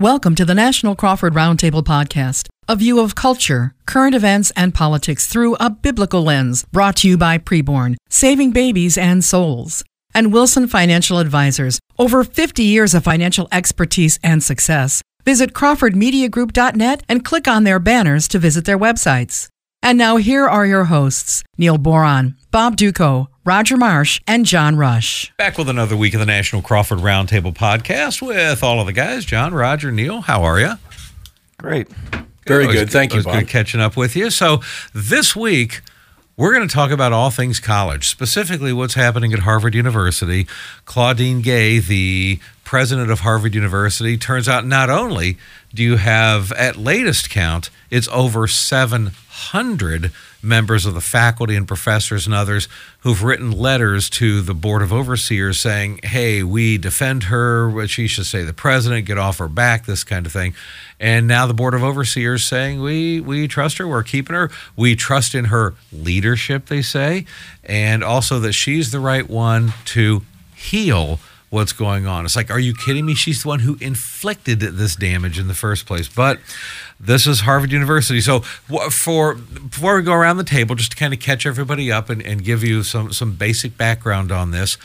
Welcome to the National Crawford Roundtable Podcast, a view of culture, current events, and politics through a biblical lens, brought to you by Preborn, Saving Babies and Souls, and Wilson Financial Advisors, over 50 years of financial expertise and success. Visit crawfordmediagroup.net and click on their banners to visit their websites. And now here are your hosts, Neil Boron, Bob Dutko, Roger Marsh, and John Rush. Back with another week of the National Crawford Roundtable podcast with all of the guys. John, Roger, Neil, how are you? Great. Very Always good. Thank you, always Bob. Good catching up with you. So this week we're going to talk about all things college, specifically what's happening at Harvard University. Claudine Gay, the president of Harvard University, turns out not only do you have, at latest count, it's over 700 members of the faculty and professors and others who've written letters to the Board of Overseers saying, hey, we defend her, she should say, the president, get off her back, this kind of thing. And now the Board of Overseers saying, we, we trust her, we're keeping her, we trust in her leadership, they say, and also that she's the right one to heal what's going on. It's like, are you kidding me? She's the one who inflicted this damage in the first place. But this is Harvard University. So for before we go around the table, just to kind of catch everybody up and, and give you some some basic background on this.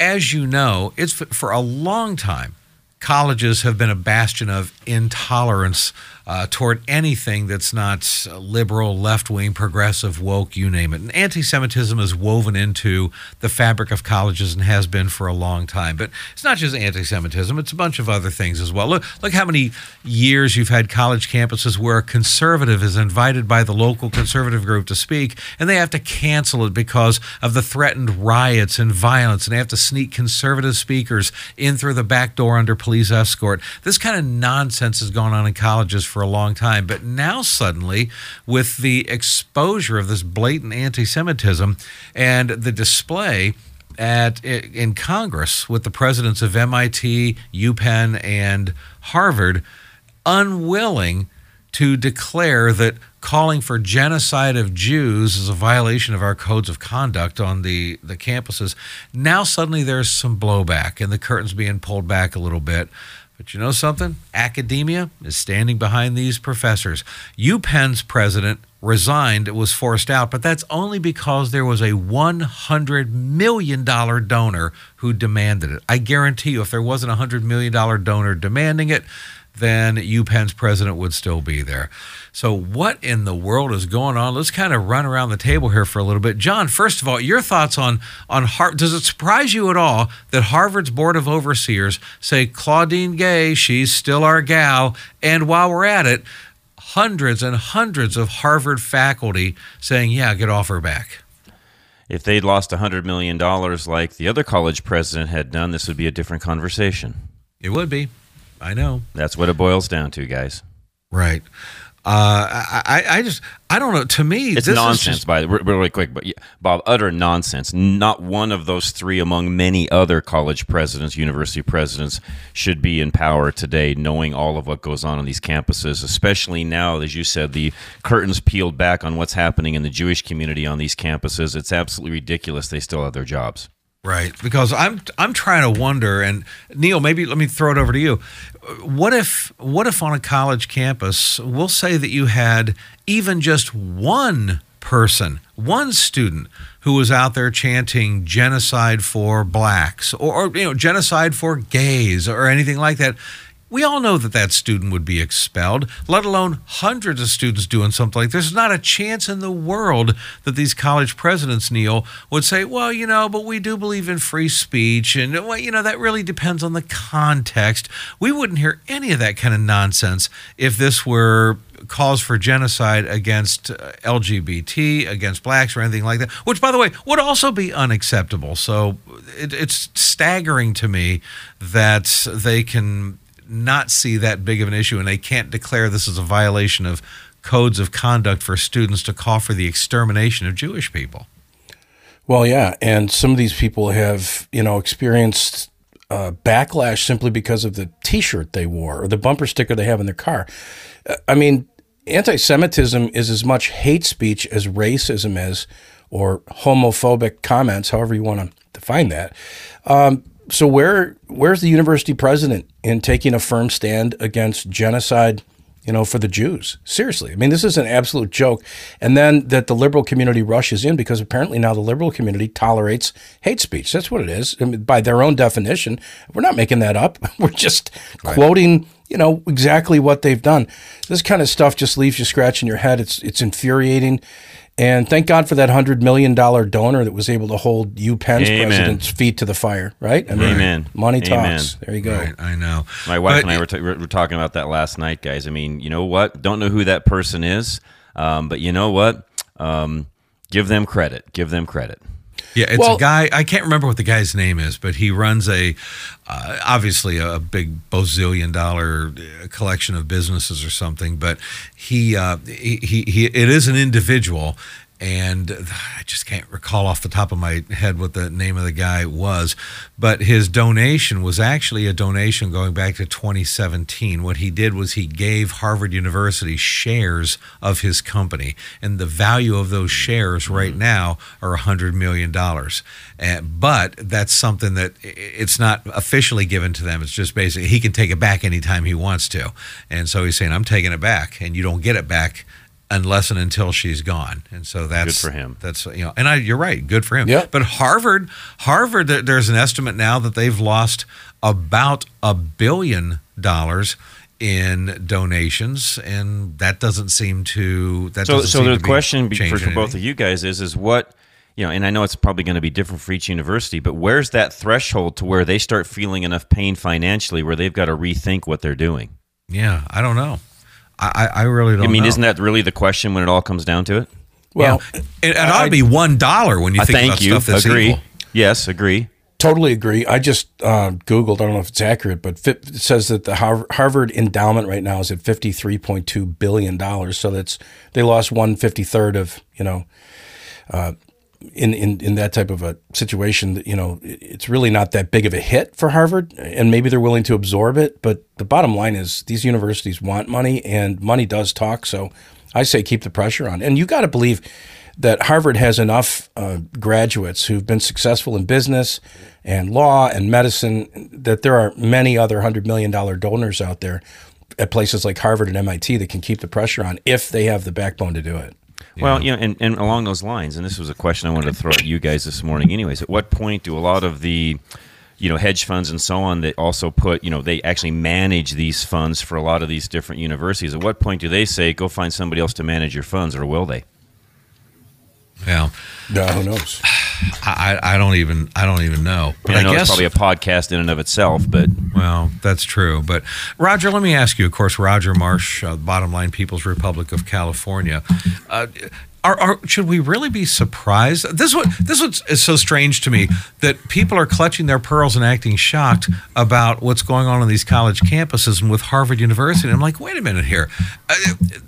As you know, it's for a long time. Colleges have been a bastion of intolerance uh, toward anything that's not liberal, left wing, progressive, woke, you name it. And anti Semitism is woven into the fabric of colleges and has been for a long time. But it's not just anti Semitism, it's a bunch of other things as well. Look, look how many years you've had college campuses where a conservative is invited by the local conservative group to speak, and they have to cancel it because of the threatened riots and violence, and they have to sneak conservative speakers in through the back door under police escort. This kind of nonsense has gone on in colleges for a long time. But now, suddenly, with the exposure of this blatant anti Semitism and the display, at in Congress with the presidents of MIT, UPenn, and Harvard unwilling to declare that calling for genocide of Jews is a violation of our codes of conduct on the, the campuses. Now suddenly there's some blowback and the curtain's being pulled back a little bit. But you know something? Academia is standing behind these professors. UPenn's president resigned, it was forced out, but that's only because there was a $100 million donor who demanded it. I guarantee you, if there wasn't a $100 million donor demanding it, then UPenn's president would still be there. So, what in the world is going on? Let's kind of run around the table here for a little bit. John, first of all, your thoughts on on Harvard? Does it surprise you at all that Harvard's board of overseers say Claudine Gay, she's still our gal, and while we're at it, hundreds and hundreds of Harvard faculty saying, "Yeah, get off her back." If they'd lost $100 million like the other college president had done, this would be a different conversation. It would be. I know. That's what it boils down to, guys. Right. Uh, I, I, just, I don't know. To me, It's this nonsense, is just, by the way, really quick. But yeah, Bob, utter nonsense. Not one of those three, among many other college presidents, university presidents, should be in power today, knowing all of what goes on on these campuses. Especially now, as you said, the curtains peeled back on what's happening in the Jewish community on these campuses. It's absolutely ridiculous. They still have their jobs. Right, because I'm I'm trying to wonder, and Neil, maybe let me throw it over to you. What if what if on a college campus, we'll say that you had even just one person, one student who was out there chanting genocide for blacks or, or you know genocide for gays or anything like that. We all know that that student would be expelled, let alone hundreds of students doing something like this. There's not a chance in the world that these college presidents, Neil, would say, well, you know, but we do believe in free speech. And, well, you know, that really depends on the context. We wouldn't hear any of that kind of nonsense if this were calls for genocide against uh, LGBT, against blacks, or anything like that, which, by the way, would also be unacceptable. So it, it's staggering to me that they can not see that big of an issue and they can't declare this as a violation of codes of conduct for students to call for the extermination of Jewish people. Well, yeah, and some of these people have, you know, experienced uh, backlash simply because of the T-shirt they wore or the bumper sticker they have in their car. Uh, I mean, anti-Semitism is as much hate speech as racism is, or homophobic comments, however you want to define that. Um, so where where's the university president in taking a firm stand against genocide? You know, for the Jews. Seriously, I mean, this is an absolute joke. And then that the liberal community rushes in because apparently now the liberal community tolerates hate speech. That's what it is. I mean, by their own definition, we're not making that up. We're just right. quoting you know exactly what they've done. This kind of stuff just leaves you scratching your head. It's it's infuriating. And thank God for that hundred million dollar donor that was able to hold UPenn's Amen. president's feet to the fire. Right? I mean, Amen. Money Amen. talks. There you go. Right, I know. My wife but, and I were, t- were, talking about that last night, guys. I mean, you know what? Don't know who that person is, um, but you know what? Um, give them credit. Give them credit. Yeah, it's well, a guy. I can't remember what the guy's name is, but he runs a uh, obviously a big bazillion dollar uh, collection of businesses or something. But he, uh, he, he, he it is an individual, and I just can't recall off the top of my head what the name of the guy was, but his donation was actually a donation going back to 2017. What he did was he gave Harvard University shares of his company, and the value of those shares right mm-hmm. now are $100 million. And, but that's something that it's not officially given to them. It's just basically he can take it back anytime he wants to. And so he's saying, I'm taking it back, and you don't get it back unless and until she's gone. And so that's good for him. That's you know, and I, you're right, good for him. Yeah. But Harvard, Harvard, there's an estimate now that they've lost about a billion dollars in donations, and that doesn't seem to. That doesn't. so, so the question for, for both of you guys is is what you know, and I know it's probably going to be different for each university, but where's that threshold to where they start feeling enough pain financially where they've got to rethink what they're doing? Yeah, I don't know. I, I really don't. I mean, know. isn't that really the question when it all comes down to it? Well, yeah. it, it ought to be one dollar when you think thank about you. stuff that's agree. Evil. Yes, agree. Totally agree. I just uh, Googled. I don't know if it's accurate, but it says that the Harvard endowment right now is at fifty three point two billion dollars. So that's they lost one fifty third of you know uh, in, in, in that type of a situation, you know, it's really not that big of a hit for Harvard, and maybe they're willing to absorb it. But the bottom line is these universities want money, and money does talk. So I say keep the pressure on. And you got to believe that Harvard has enough uh, graduates who've been successful in business and law and medicine that there are many other $100 million donors out there at places like Harvard and MIT that can keep the pressure on if they have the backbone to do it. Well, you know, and, and along those lines, and this was a question I wanted to throw at you guys this morning. Anyways, at what point do a lot of the you know hedge funds and so on that also put you know they actually manage these funds for a lot of these different universities at what point do they say go find somebody else to manage your funds or will they? Yeah. No who knows I, I don't even I don't even know. But I, know I guess it's probably a podcast in and of itself. But well, that's true. But Roger, let me ask you. Of course, Roger Marsh, uh, Bottom Line People's Republic of California. Uh, are, are, should we really be surprised? This is what this is so strange to me that people are clutching their pearls and acting shocked about what's going on on these college campuses and with Harvard University. I'm like, wait a minute here. Uh,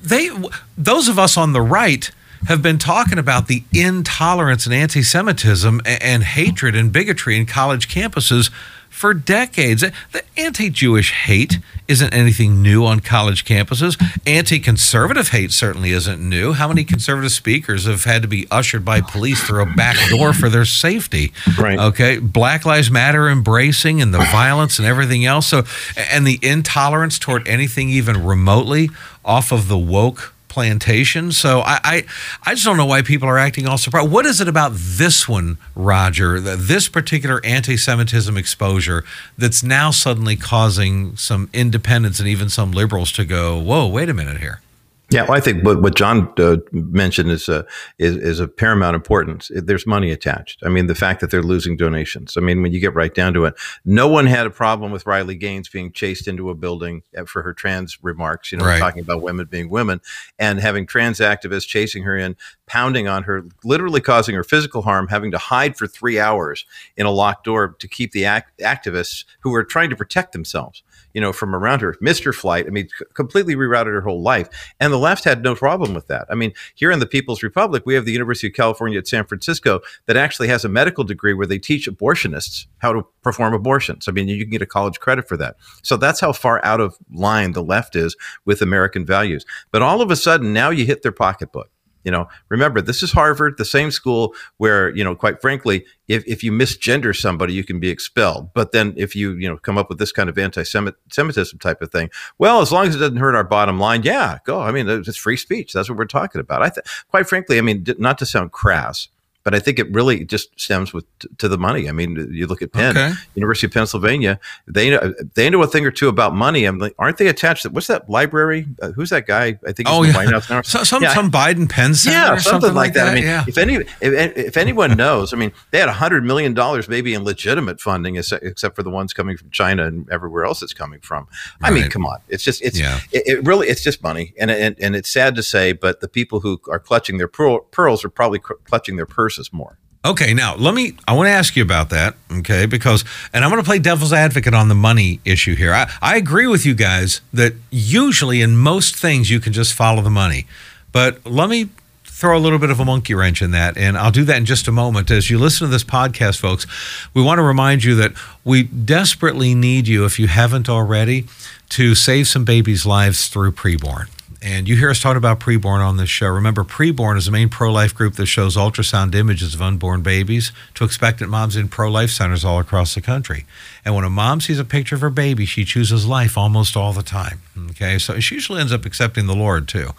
they, those of us on the right have been talking about the intolerance and anti Semitism and, and, hatred and bigotry in college campuses for decades. The anti Jewish hate isn't anything new on college campuses. Anti conservative hate certainly isn't new. How many conservative speakers have had to be ushered by police through a back door for their safety? Right. Okay. Black Lives Matter embracing and the violence and everything else. So, and the intolerance toward anything even remotely off of the woke plantation. So I, I, I just don't know why people are acting all surprised. What is it about this one, Roger, this particular anti-Semitism exposure that's now suddenly causing some independents and even some liberals to go, "Whoa, wait a minute here." Yeah, well, I think what, what John uh, mentioned is, uh, is is a paramount importance. There's money attached. I mean, the fact that they're losing donations. I mean, when you get right down to it, no one had a problem with Riley Gaines being chased into a building uh, for her trans remarks. You know, right. talking about women being women, and having trans activists chasing her in, pounding on her, literally causing her physical harm, having to hide for three hours in a locked door to keep the act- activists who were trying to protect themselves you know, from around her, her flight. I mean, completely rerouted her whole life. And the left had no problem with that. I mean, here in the People's Republic, we have the University of California at San Francisco that actually has a medical degree where they teach abortionists how to perform abortions. I mean, you can get a college credit for that. So that's how far out of line the left is with American values. But all of a sudden, now you hit their pocketbook You know, remember this is Harvard, the same school where you know, quite frankly, if, if you misgender somebody, you can be expelled. But then if you you know come up with this kind of anti-Semitism type of thing, well, as long as it doesn't hurt our bottom line, yeah, go. I mean, it's free speech. That's what we're talking about. I th- quite frankly, I mean, not to sound crass, but I think it really just stems with to the money. I mean, you look at Penn, okay. University of Pennsylvania, they know they know a thing or two about money. I'm like, aren't they attached? To, what's that library? Uh, who's that guy? I think. oh yeah, White House now. So, some yeah. some Biden Penn Center yeah, something, something like that. that. I mean, yeah. if any if, if anyone knows, I mean, they had a hundred million dollars maybe in legitimate funding, except for the ones coming from China and everywhere else it's coming from. I mean, come on, it's just it's yeah. it, it, really it's just money, and, and and it's sad to say, but the people who are clutching their pearls are probably clutching their purses more. Okay, now let me. I want to ask you about that, okay? Because, and I'm going to play devil's advocate on the money issue here. I, I agree with you guys that usually in most things you can just follow the money, but let me throw a little bit of a monkey wrench in that, and I'll do that in just a moment. As you listen to this podcast, folks, we want to remind you that we desperately need you, if you haven't already, to save some babies' lives through preborn. And you hear us talk about preborn on this show. Remember, preborn is the main pro life group that shows ultrasound images of unborn babies to expectant moms in pro life centers all across the country. And when a mom sees a picture of her baby, she chooses life almost all the time. Okay, so she usually ends up accepting the Lord too.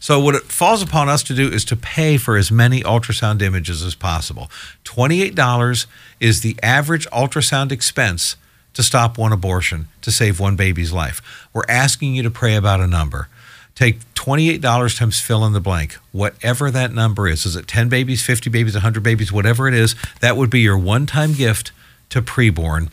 So, what it falls upon us to do is to pay for as many ultrasound images as possible. $28 is the average ultrasound expense to stop one abortion, to save one baby's life. We're asking you to pray about a number. Take $28 times fill in the blank, whatever that number is. Is it 10 babies, 50 babies, 100 babies, whatever it is? That would be your one time gift to preborn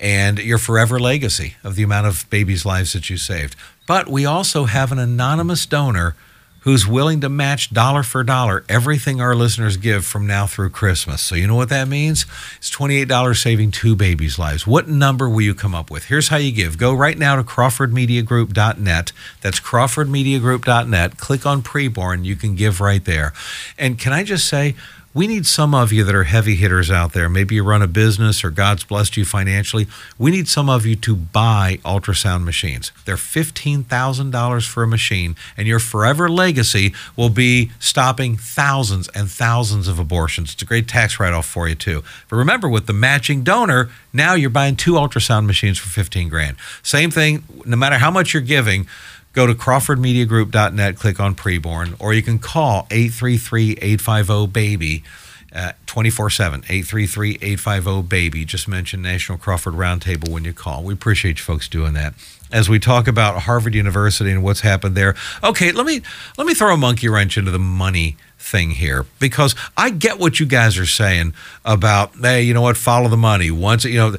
and your forever legacy of the amount of babies' lives that you saved. But we also have an anonymous donor who's willing to match dollar for dollar everything our listeners give from now through Christmas. So, you know what that means? It's $28 saving two babies' lives. What number will you come up with? Here's how you give go right now to CrawfordMediaGroup.net. That's CrawfordMediaGroup.net. Click on preborn. You can give right there. And can I just say, we need some of you that are heavy hitters out there. Maybe you run a business or God's blessed you financially. We need some of you to buy ultrasound machines. They're $15,000 for a machine, and your forever legacy will be stopping thousands and thousands of abortions. It's a great tax write off for you, too. But remember, with the matching donor, now you're buying two ultrasound machines for 15 grand. Same thing, no matter how much you're giving go to crawfordmediagroup.net, click on preborn, or you can call 833 850 BABY. Uh, 24 7 833 850 baby. Just mention national crawford roundtable when you call. We appreciate you folks doing that. As we talk about harvard university and what's happened there. Okay let me let me throw a monkey wrench into the money thing here because I get what you guys are saying about hey you know what follow the money. Once you know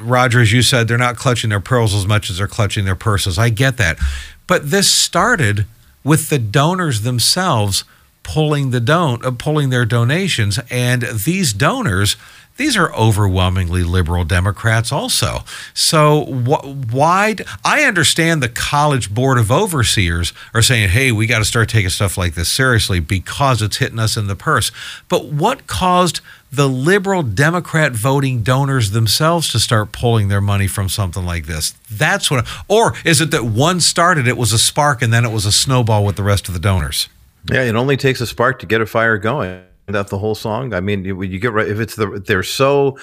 Roger as you said they're not clutching their pearls as much as they're clutching their purses. I get that but this started with the donors themselves pulling the don uh, pulling their donations and these donors these are overwhelmingly liberal Democrats also. So wh- why? I understand the College Board of Overseers are saying, "Hey, we got to start taking stuff like this seriously because it's hitting us in the purse." But what caused the liberal Democrat voting donors themselves to start pulling their money from something like this? That's what. Or is it that one started? It was a spark, and then it was a snowball with the rest of the donors. Yeah, it only takes a spark to get a fire going that the whole song? I mean, you, you get right if it's the they're so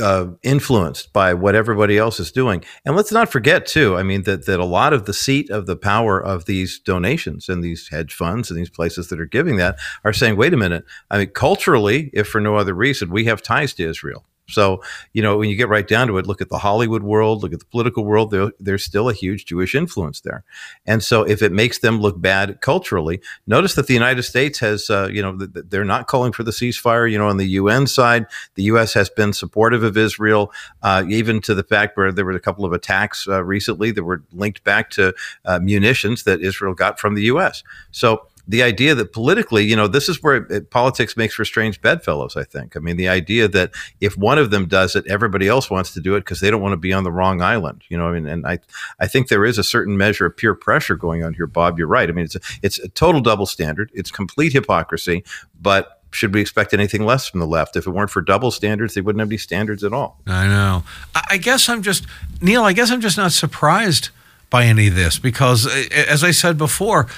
uh, influenced by what everybody else is doing. And let's not forget, too, I mean, that, that a lot of the seat of the power of these donations and these hedge funds and these places that are giving that are saying, wait a minute, I mean, culturally, if for no other reason, we have ties to Israel. So, you know, when you get right down to it, look at the Hollywood world, look at the political world, there's still a huge Jewish influence there. And so if it makes them look bad culturally, notice that the United States has, uh, you know, they're not calling for the ceasefire. You know, on the UN side, the U.S. has been supportive of Israel, uh, even to the fact where there were a couple of attacks uh, recently that were linked back to uh, munitions that Israel got from the U.S. So the idea that politically, you know, this is where it, politics makes for strange bedfellows, I think. I mean, the idea that if one of them does it, everybody else wants to do it because they don't want to be on the wrong island, you know, I mean, and I, I think there is a certain measure of peer pressure going on here, Bob. You're right. I mean, it's a, it's a total double standard. It's complete hypocrisy, but should we expect anything less from the left? If it weren't for double standards, they wouldn't have any standards at all. I know. I guess I'm just, Neil, I guess I'm just not surprised by any of this because, as I said before,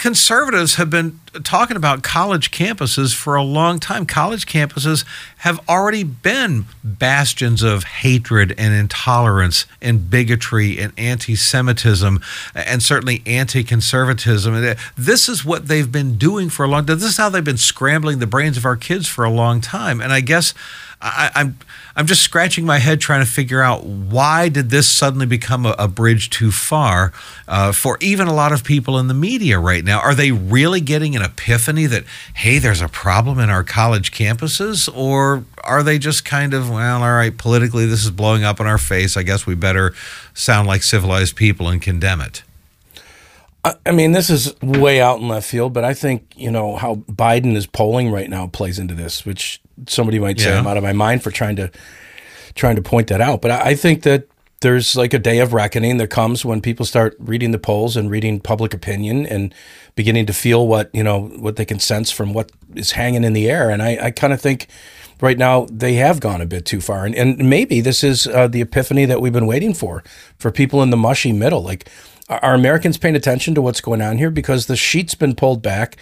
conservatives have been talking about college campuses for a long time. College campuses have already been bastions of hatred and intolerance and bigotry and anti Semitism and certainly anti conservatism. Uh, this is what they've been doing for a long time. This is how they've been scrambling the brains of our kids for a long time. And I guess I, I'm I'm just scratching my head trying to figure out why did this suddenly become a, a bridge too far uh, for even a lot of people in the media right now. Are they really getting an epiphany that hey, there's a problem in our college campuses, or are they just kind of well, all right, politically this is blowing up in our face. I guess we better sound like civilized people and condemn it. I mean, this is way out in left field, but I think you know how Biden is polling right now plays into this, which somebody might say yeah. I'm out of my mind for trying to trying to point that out. But I think that there's like a day of reckoning that comes when people start reading the polls and reading public opinion and beginning to feel what you know what they can sense from what is hanging in the air. And I, I kind of think right now they have gone a bit too far. And, and maybe this is uh, the epiphany that we've been waiting for for people in the mushy middle. Like, are Americans paying attention to what's going on here? Because the sheet's been pulled back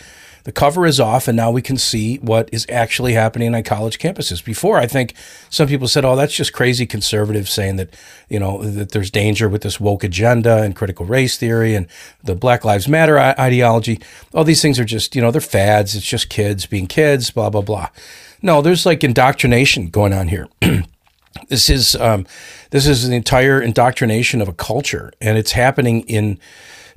the cover is off, and now we can see what is actually happening on college campuses. Before, I think some people said, "Oh, that's just crazy conservatives saying that you know that there's danger with this woke agenda and critical race theory and the Black Lives Matter ideology. All these things are just you know they're fads. It's just kids being kids. Blah blah blah." No, there's like indoctrination going on here. this is um, this is the entire indoctrination of a culture, and it's happening in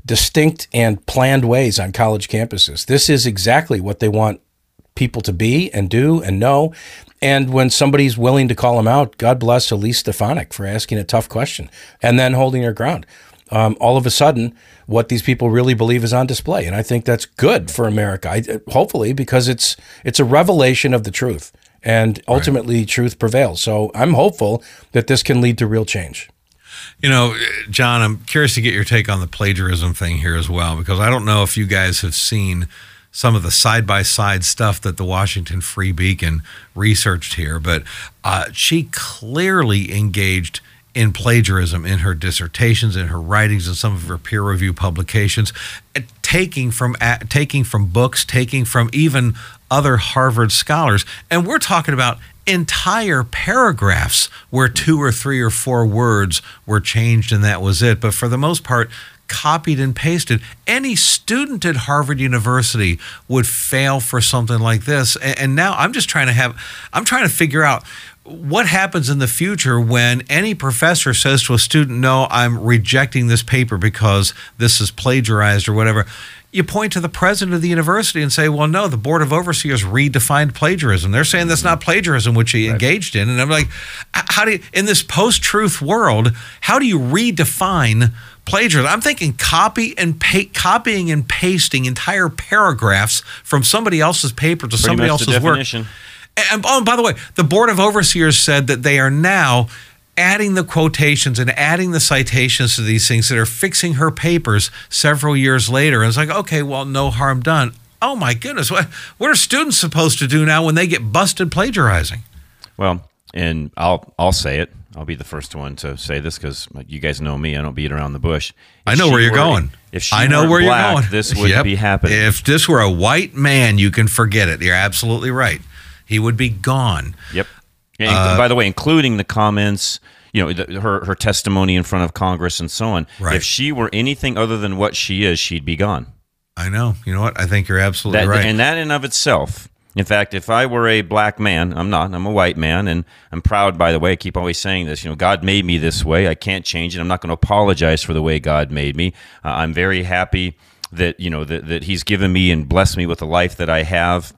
distinct and planned ways on college campuses. This is exactly what they want people to be and do and know. And when somebody's willing to call them out, God bless Elise Stefanik for asking a tough question and then holding her ground. Um, all of a sudden, what these people really believe is on display, and I think that's good for America. I, hopefully, because it's it's a revelation of the truth, and ultimately, right. truth prevails. So I'm hopeful that this can lead to real change. You know, John, I'm curious to get your take on the plagiarism thing here as well, because I don't know if you guys have seen some of the side by side stuff that the Washington Free Beacon researched here, but uh, she clearly engaged in plagiarism in her dissertations, in her writings, in some of her peer review publications, taking from taking from books, taking from even other Harvard scholars, and we're talking about entire paragraphs where two or three or four words were changed and that was it. But for the most part, copied and pasted. Any student at Harvard University would fail for something like this. And, now I'm just trying to have, I'm trying to figure out what happens in the future when any professor says to a student, No, I'm rejecting this paper because this is plagiarized or whatever you point to the president of the university and say, well, no, the board of overseers redefined plagiarism. They're saying that's not plagiarism, which he right. engaged in. And I'm like, how do you, in this post truth world, how do you redefine plagiarism? I'm thinking copy and pa- copying and pasting entire paragraphs from somebody else's paper to Pretty somebody else's work. And, oh, and by the way, the board of overseers said that they are now adding the quotations and adding the citations to these things that are fixing her papers several years later. And it's like, okay, well, no harm done. Oh my goodness, what what are students supposed to do now when they get busted plagiarizing? Well, and I'll I'll say it. I'll be the first one to say this because you guys know me. I don't beat around the bush. If I know where you're were, going. If she I know where black, you're going, this would yep. be happening. If this were a white man, you can forget it. You're absolutely right. He would be gone. Yep. Uh, by the way, including the comments, you know, the, her her testimony in front of Congress and so on. Right. If she were anything other than what she is, she'd be gone. I know. You know what? I think you're absolutely that, right. And that in of itself. In fact, if I were a black man, I'm not. I'm a white man, and I'm proud. By the way, I keep always saying this. You know, God made me this way. I can't change it. I'm not going to apologize for the way God made me. Uh, I'm very happy that you know that, that He's given me and blessed me with the life that I have.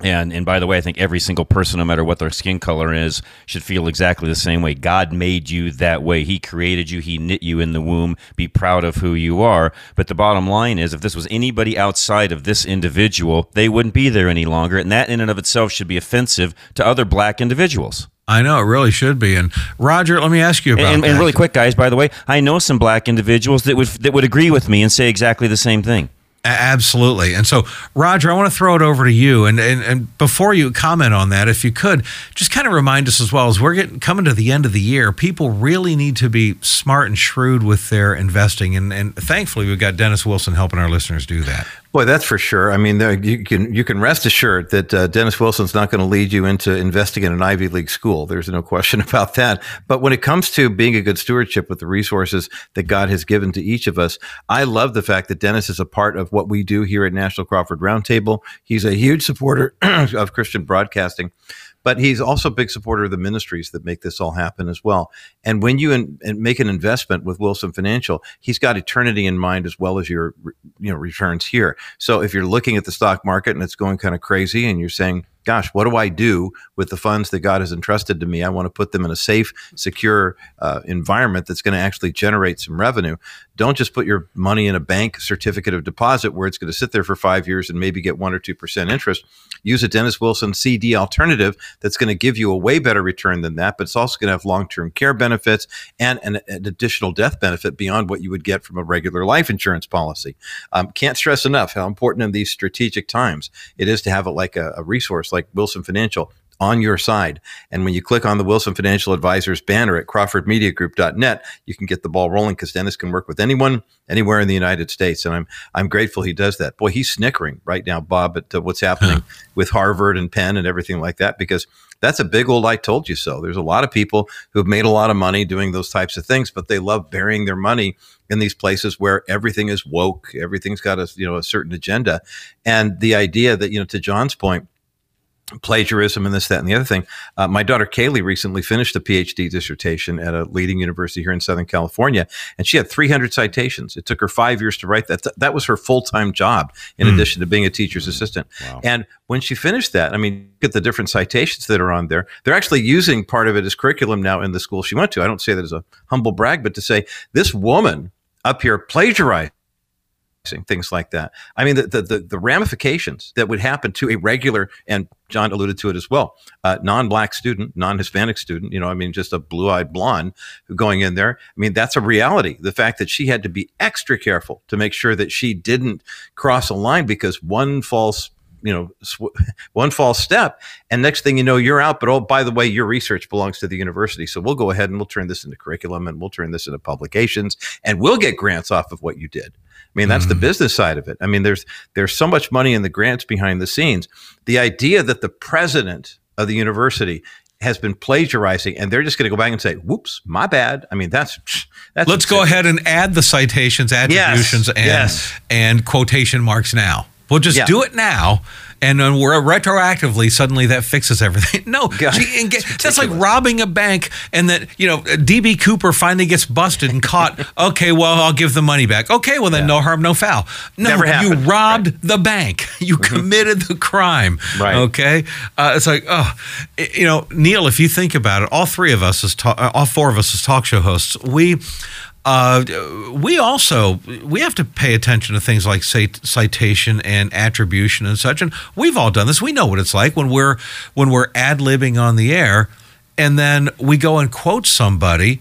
And and by the way, I think every single person, no matter what their skin color is, should feel exactly the same way. God made you that way. He created you. He knit you in the womb. Be proud of who you are. But the bottom line is, if this was anybody outside of this individual, they wouldn't be there any longer. And that in and of itself should be offensive to other black individuals. I know it really should be. And Roger, let me ask you about and, and really quick, guys. By the way, I know some black individuals that would that would agree with me and say exactly the same thing. Absolutely. And so, Roger, I want to throw it over to you. And, and, and before you comment on that, if you could, just kind of remind us as well as we're getting coming to the end of the year, people really need to be smart and shrewd with their investing. And, and thankfully, we've got Dennis Wilson helping our listeners do that. Boy, that's for sure. I mean, you can you can rest assured that uh, Dennis Wilson's not going to lead you into investing in an Ivy League school. There's no question about that. But when it comes to being a good stewardship with the resources that God has given to each of us, I love the fact that Dennis is a part of what we do here at National Crawford Roundtable. He's a huge supporter of Christian broadcasting but he's also a big supporter of the ministries that make this all happen as well. And when you in, make an investment with Wilson Financial, he's got eternity in mind as well as your you know returns here. So if you're looking at the stock market and it's going kind of crazy, and you're saying, gosh, what do I do with the funds that God has entrusted to me? I want to put them in a safe, secure uh, environment that's going to actually generate some revenue. Don't just put your money in a bank certificate of deposit where it's going to sit there for five years and maybe get one or 2% interest. Use a Dennis Wilson CD alternative that's going to give you a way better return than that, but it's also going to have long term care benefits and an, an, additional death benefit beyond what you would get from a regular life insurance policy. Um, can't stress enough how important in these strategic times it is to have it like a, a resource like Wilson Financial on your side. And when you click on the Wilson Financial Advisors banner at crawfordmediagroup.net, you can get the ball rolling because Dennis can work with anyone, anywhere in the United States. And I'm, I'm grateful he does that. Boy, he's snickering right now, Bob, at uh, what's happening with Harvard and Penn and everything like that, because that's a big old I told you so. There's a lot of people who've made a lot of money doing those types of things, but they love burying their money in these places where everything is woke, everything's got a, you know, a certain agenda. And the idea that, you know, to John's point, plagiarism and this, that, and the other thing. Uh, my daughter Kaylee recently finished a PhD dissertation at a leading university here in Southern California, and she had 300 citations. It took her five years to write that. That was her full time job, in mm. addition to being a teacher's assistant. Wow. And when she finished that, I mean, look at the different citations that are on there. They're actually using part of it as curriculum now in the school she went to. I don't say that as a humble brag, but to say this woman up here plagiarized things like that. I mean, the, the, the, the, ramifications that would happen to a regular, and John alluded to it as well, uh, non black student, non Hispanic student, you know, I mean, just a blue eyed blonde going in there. I mean, that's a reality. The fact that she had to be extra careful to make sure that she didn't cross a line because one false you know sw- one false step and next thing you know you're out but oh by the way your research belongs to the university so we'll go ahead and we'll turn this into curriculum and we'll turn this into publications and we'll get grants off of what you did mean, that's mm. the business side of it. I mean, there's there's so much money in the grants behind the scenes. The idea that the president of the university has been plagiarizing and they're just going to go back and say, "Whoops, my bad." I mean, that's that's Let's insane. go ahead and add the citations, attributions yes. and yes. and quotation marks now. We'll just yeah. do it now and then we're retroactively suddenly that fixes everything. No, gee, that's like robbing a bank, and that you know DB Cooper finally gets busted and caught. okay, well I'll give the money back. Okay, well then yeah. no harm, no foul. No, Never you robbed right. the bank. You mm-hmm. committed the crime. Right. Okay, uh, it's like oh, you know, Neil. If you think about it, all three of us as ta- all four of us as talk show hosts, we uh, we also we have to pay attention to things like citation and attribution and such, and we've all done this. We know what it's like when we're when we're ad libbing on the air, and then we go and quote somebody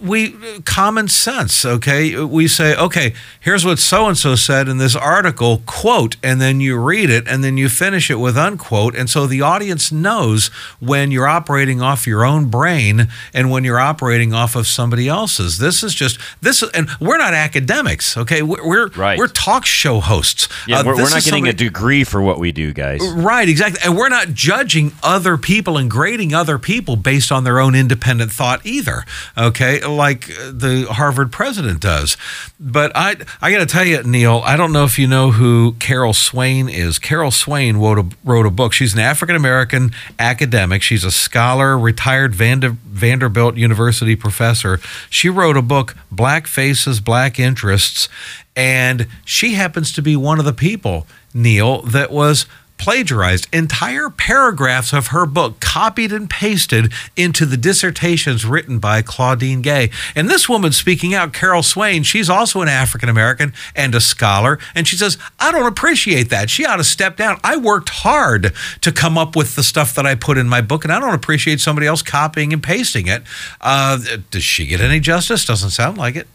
we common sense okay? We say okay here's what so and so said in this article quote and then you read it and then you finish it with unquote and so the audience knows when you're operating off your own brain and when you're operating off of somebody else's. This is just this and we're not academics okay? We're right. we're talk show hosts. Yeah, uh, we're, we're, not getting somebody, a degree for what we do guys. Right exactly and we're not judging other people and grading other people based on their own independent thought either okay, like uh, the Harvard president does. But I, I got to tell you, Neil, I don't know if you know who Carol Swain is. Carol Swain wrote a, wrote a book. She's an African American academic. She's a scholar, retired Vander, Vanderbilt University professor. She wrote a book, Black Faces, Black Interests, and she happens to be one of the people, Neil, that was plagiarized entire paragraphs of her book, copied and pasted into the dissertations written by Claudine Gay. And this woman speaking out, Carol Swain, she's also an African American and a scholar. And she says, I don't appreciate that. She ought to step down. I worked hard to come up with the stuff that I put in my book, and I don't appreciate somebody else copying and pasting it. Uh, does she get any justice? Doesn't sound like it.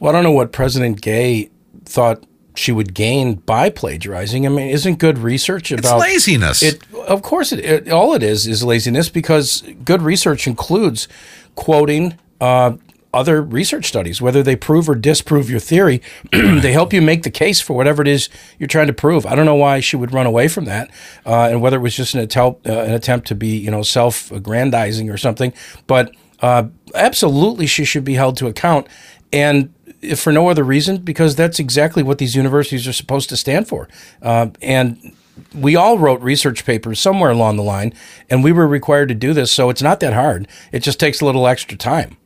Well, I don't know what President Gay thought she would gain by plagiarizing. I mean, isn't good research It's about laziness. It of course it, it all it is is laziness because good research includes quoting uh, other research studies, whether they prove or disprove your theory. they help you make the case for whatever it is you're trying to prove. I don't know why she would run away from that, uh, and whether it was just an attempt uh, an attempt to be you know self-aggrandizing or something. But uh, absolutely, she should be held to account, and if for no other reason, because that's exactly what these universities are supposed to stand for. Uh, and we all wrote research papers somewhere along the line, and we were required to do this. So it's not that hard. It just takes a little extra time.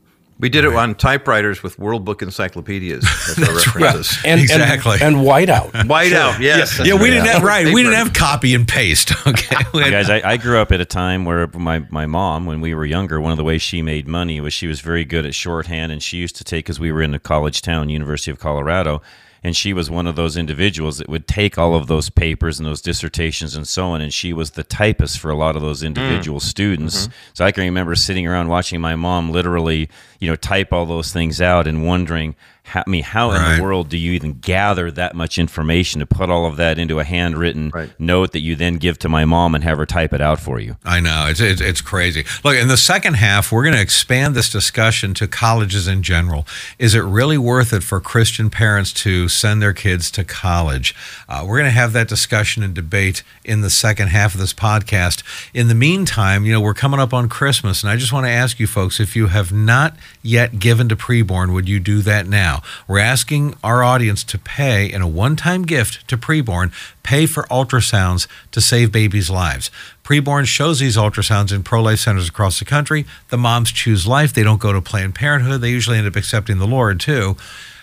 We did it on typewriters with World Book encyclopedias as our references. And, Exactly. And, and whiteout. Whiteout, yes. yeah, we didn't have right. We didn't have copy and paste. Okay, We guys I, I grew up at a time where my, my mom when we were younger one of the ways she made money was she was very good at shorthand and she used to take because we were in a college town university of colorado and she was one of those individuals that would take all of those papers and those dissertations and so on and she was the typist for a lot of those mm. individual students. Mm-hmm. So i can remember sitting around watching my mom literally you know type all those things out and wondering how, I mean, how in the world do you even gather that much information to put all of that into a handwritten Right. note that you then give to my mom and have her type it out for you? I know it's, it's it's crazy. Look, in the second half, we're going to expand this discussion to colleges in general. Is it really worth it for Christian parents to send their kids to college? Uh, we're going to have that discussion and debate in the second half of this podcast. In the meantime, you know, we're coming up on Christmas, and I just want to ask you folks if you have not yet given to preborn, would you do that now? We're asking our audience to pay in a one-time gift to preborn, pay for ultrasounds to save babies' lives. Preborn shows these ultrasounds in pro life centers across the country. The moms choose life. They don't go to Planned Parenthood. They usually end up accepting the Lord too.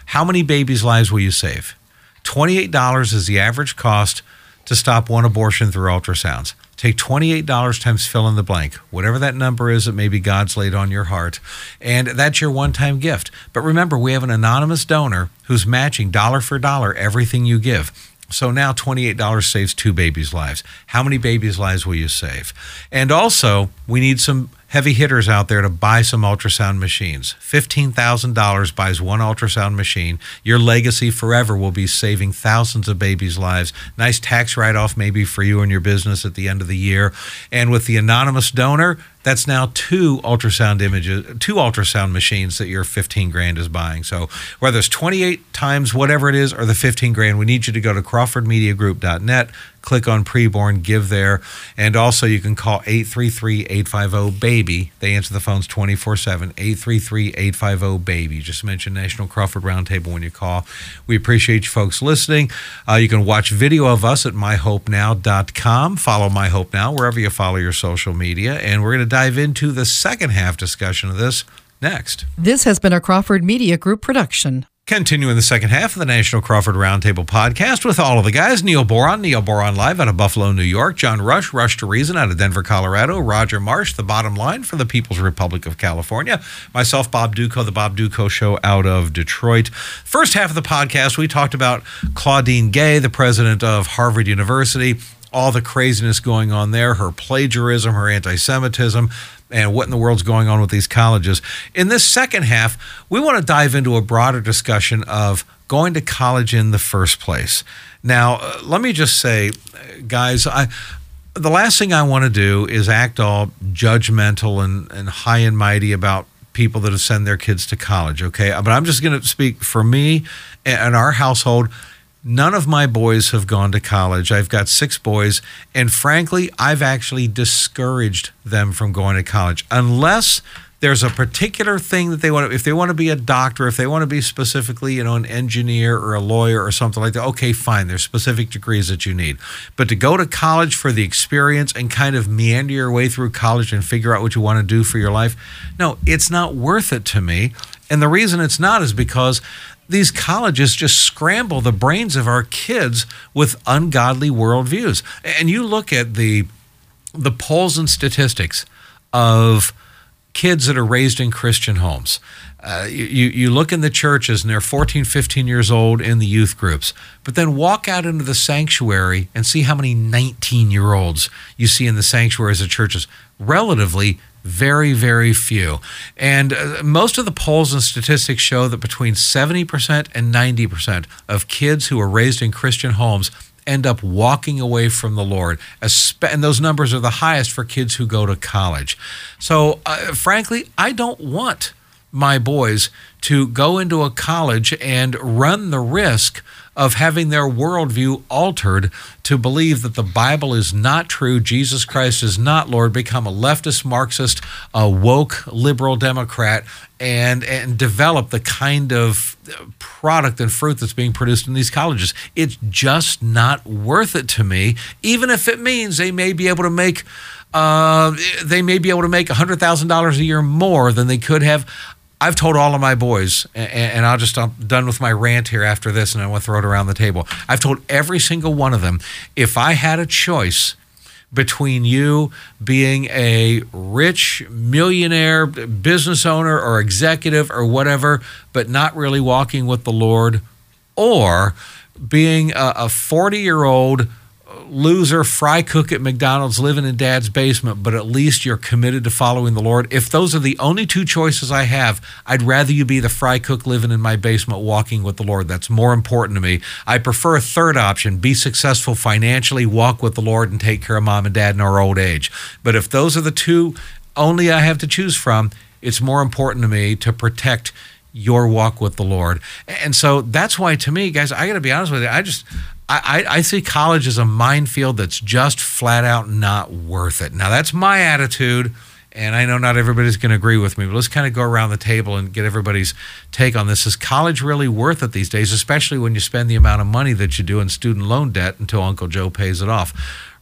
How many babies' lives will you save? $28 is the average cost to stop one abortion through ultrasounds. Take $28 times fill in the blank, whatever that number is that maybe God's laid on your heart, and that's your one time gift. But remember, we have an anonymous donor who's matching dollar for dollar everything you give. So now $28 saves two babies' lives. How many babies' lives will you save? And also, we need some heavy hitters out there to buy some ultrasound machines. $15,000 buys one ultrasound machine. Your legacy forever will be saving thousands of babies' lives. Nice tax write off maybe for you and your business at the end of the year. And with the anonymous donor, that's now two ultrasound images, two ultrasound machines that your 15 grand is buying. So whether it's 28 times whatever it is or the 15 grand, we need you to go to crawfordmediagroup.net, click on preborn, give there, and also you can call 833-850-BABY. They answer the phones 24/7, 833-850-BABY. Just mention National Crawford Roundtable when you call. We appreciate you folks listening. Uh, you can watch video of us at myhopenow.com. Follow My Hope Now wherever you follow your social media, and we're going to dive into the second half discussion of this next. This has been a Crawford Media Group production. Continuing the second half of the National Crawford Roundtable podcast with all of the guys. Neil Boron, Neil Boron Live out of Buffalo, New York, John Rush, Rush to Reason out of Denver, Colorado, Roger Marsh, the bottom line for the People's Republic of California, myself, Bob Dutko, the Bob Dutko Show out of Detroit. First half of the podcast, we talked about Claudine Gay, the president of Harvard University, all the craziness going on there, her plagiarism, her anti Semitism and what in the world's going on with these colleges. In this second half, we want to dive into a broader discussion of going to college in the first place. Now, uh, let me just say, guys, I the last thing I want to do is act all judgmental and, and high and mighty about people that sent their kids to college, okay? But I'm just going to speak for me and our household. None of my boys have gone to college. I've got six boys, and frankly, I've actually discouraged them from going to college unless there's a particular thing that they want to, if they want to be a doctor, if they want to be specifically, you know, an engineer or a lawyer or something like that, okay, fine. There's specific degrees that you need. But to go to college for the experience and kind of meander your way through college and figure out what you want to do for your life, no, it's not worth it to me. And the reason it's not is because these colleges just scramble the brains of our kids with ungodly worldviews. And you look at the the polls and statistics of kids that are raised in Christian homes. Uh, you, you look in the churches and they're 14, 15 years old in the youth groups, but then walk out into the sanctuary and see how many 19 year olds you see in the sanctuaries of churches. Relatively, Very, very few. And uh, most of the polls and statistics show that between 70% and 90% of kids who are raised in Christian homes end up walking away from the Lord. And those numbers are the highest for kids who go to college. So, uh, frankly, I don't want my boys to go into a college and run the risk of having their worldview altered to believe that the Bible is not true, Jesus Christ is not Lord, become a leftist Marxist, a woke liberal Democrat, and and develop the kind of product and fruit that's being produced in these colleges. It's just not worth it to me, even if it means they may be able to make. Uh, they may be able to make $100,000 a year more than they could have. I've told all of my boys, and, and I'll just, I'm done with my rant here after this, and I want to throw it around the table. I've told every single one of them if I had a choice between you being a rich millionaire business owner or executive or whatever, but not really walking with the Lord, or being a 40 year old loser fry cook at McDonald's living in dad's basement, but at least you're committed to following the Lord. If those are the only two choices I have, I'd rather you be the fry cook living in my basement walking with the Lord. That's more important to me. I prefer a third option be successful financially, walk with the Lord, and take care of mom and dad in our old age. But if those are the two only I have to choose from, it's more important to me to protect your walk with the Lord. And so that's why, to me, guys, I got to be honest with you. I just, I, I, see college as a minefield that's just flat out not worth it. Now, that's my attitude, and I know not everybody's going to agree with me, but let's kind of go around the table and get everybody's take on this. Is college really worth it these days, especially when you spend the amount of money that you do in student loan debt until Uncle Joe pays it off?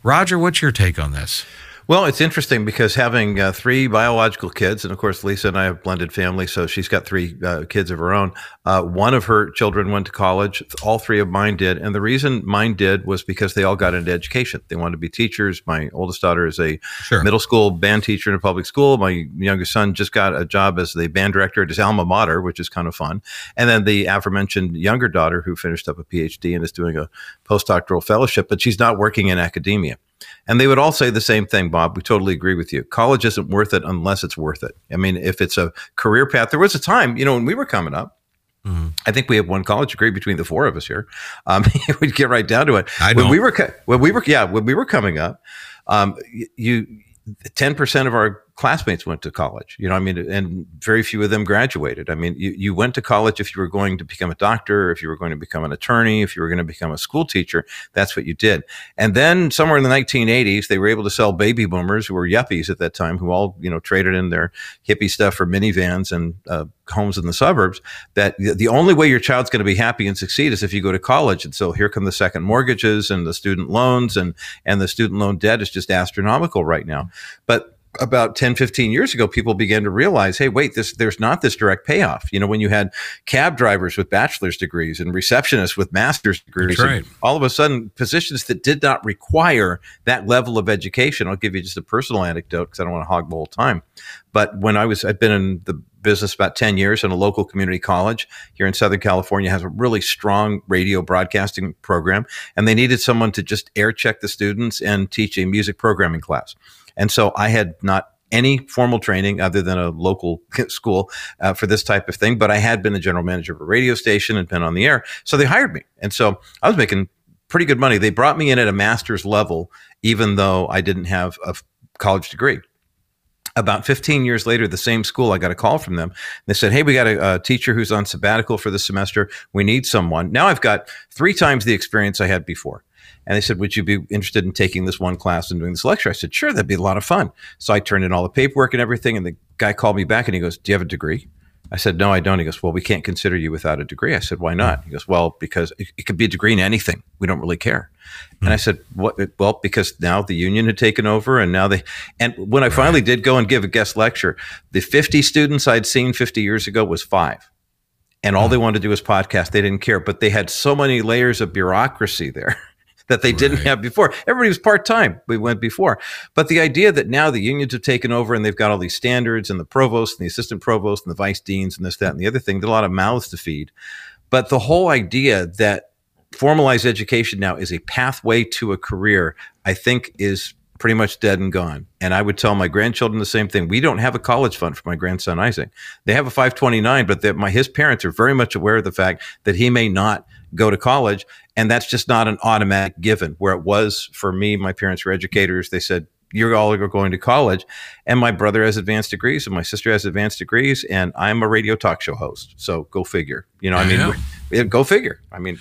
Roger, what's your take on this? Well, it's interesting because having uh, three biological kids, and of course, Lisa and I have blended family, so she's got three uh, kids of her own. Uh, one of her children went to college. All three of mine did. And the reason mine did was because they all got into education. They wanted to be teachers. My oldest daughter is a sure. middle school band teacher in a public school. My youngest son just got a job as the band director at his alma mater, which is kind of fun. And then the aforementioned younger daughter who finished up a PhD and is doing a postdoctoral fellowship, but she's not working in academia. And they would all say the same thing, Bob. We totally agree with you. College isn't worth it unless it's worth it. I mean, if it's a career path, there was a time, you know, when we were coming up, Mm-hmm. I think we have one college degree between the four of us here. Um, we'd get right down to it. I when we were when we were yeah when we were coming up, um, you ten percent of our classmates went to college. You know, I mean, and very few of them graduated. I mean, you, you went to college if you were going to become a doctor, if you were going to become an attorney, if you were going to become a school teacher. That's what you did. And then somewhere in the 1980s, they were able to sell baby boomers who were yuppies at that time, who all you know traded in their hippie stuff for minivans and uh, homes in the suburbs. That the only way your child's going to be happy and succeed is if you go to college. And so here come the second mortgages and the student loans and and the student loan debt is just astronomical right now. But about 10 15 years ago people began to realize hey wait this there's not this direct payoff. You know when you had cab drivers with bachelor's degrees and receptionists with master's degrees right. all of a sudden positions that did not require that level of education. I'll give you just a personal anecdote because i don't want to hog the whole time. But when i was i've been in the business about 10 years in a local community college here in southern california has a really strong radio broadcasting program and they needed someone to just air check the students and teach a music programming class and so I had not any formal training other than a local school uh, for this type of thing, but I had been the general manager of a radio station and been on the air. So they hired me. And so I was making pretty good money. They brought me in at a master's level, even though I didn't have a college degree. About 15 years later, the same school, I got a call from them. They said, Hey, we got a, a teacher who's on sabbatical for the semester. We need someone. Now I've got three times the experience I had before. And they said, Would you be interested in taking this one class and doing this lecture? I said, Sure, that'd be a lot of fun. So I turned in all the paperwork and everything. And the guy called me back and he goes, Do you have a degree? I said, No, I don't. He goes, Well, we can't consider you without a degree. I said, Why not? He goes, Well, because it, it could be a degree in anything. We don't really care. Mm-hmm. And I said, What? Well, because now the union had taken over and now they, and when I finally did go and give a guest lecture, the 50 students I'd seen 50 years ago was five and all they wanted to do was podcast. They didn't care, but they had so many layers of bureaucracy there that they didn't have before. Everybody was part time. We went before, but the idea that now the unions have taken over and they've got all these standards and the provost and the assistant provost and the vice deans and this, that, and the other thing. There's a lot of mouths to feed, but the whole idea that formalized education now is a pathway to a career, I think is pretty much dead and gone. And I would tell my grandchildren the same thing. We don't have a college fund for my grandson Isaac. They have a 529, but my his parents are very much aware of the fact that he may not go to college, and that's just not an automatic given. Where it was for me, my parents were educators. They said you're all going to college, and my brother has advanced degrees, and my sister has advanced degrees, and I'm a radio talk show host. So go figure. You know, I mean, go figure. I mean.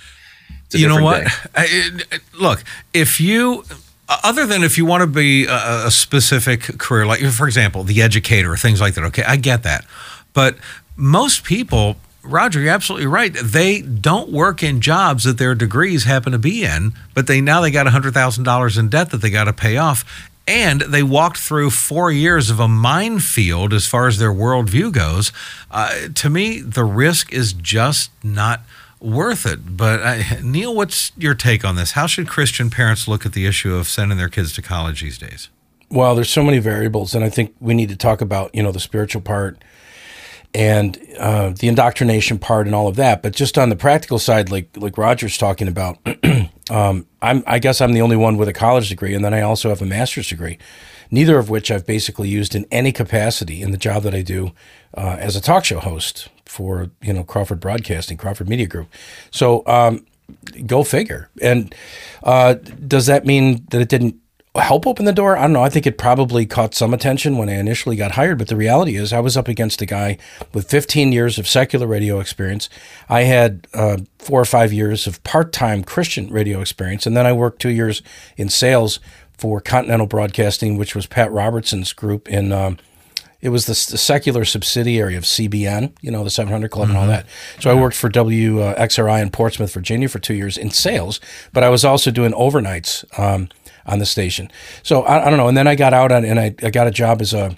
You know what? I, look, if you other than if you want to be a, a, specific career, like for example, the educator or things like that. Okay, I get that, but most people, Roger, you're absolutely right. They don't work in jobs that their degrees happen to be in, but they now they got hundred thousand dollars in debt that they got to pay off, and they walked through four years of a minefield as far as their worldview goes. Uh, to me, the risk is just not worth it. But I, Neil, what's your take on this? How should Christian parents look at the issue of sending their kids to college these days? Well, there's so many variables, and I think we need to talk about you know the spiritual part and uh, the indoctrination part and all of that. But just on the practical side, like like Roger's talking about, um, I'm I guess I'm the only one with a college degree, and then I also have a master's degree. Neither of which I've basically used in any capacity in the job that I do uh, as a talk show host for you know Crawford Broadcasting, Crawford Media Group. So um, go figure. And uh, does that mean that it didn't help open the door? I don't know. I think it probably caught some attention when I initially got hired, but the reality is I was up against a guy with 15 years of secular radio experience. I had uh, four or five years of part-time Christian radio experience, and then I worked two years in sales for Continental Broadcasting, which was Pat Robertson's group in. Um, it was the, the, secular subsidiary of CBN, you know, the 700 Club mm-hmm. and all mm-hmm. that. So I worked for WXRI in Portsmouth, Virginia for two years in sales, but I was also doing overnights um, on the station. So I, I, don't know. And then I got out on, and I, I got a job as a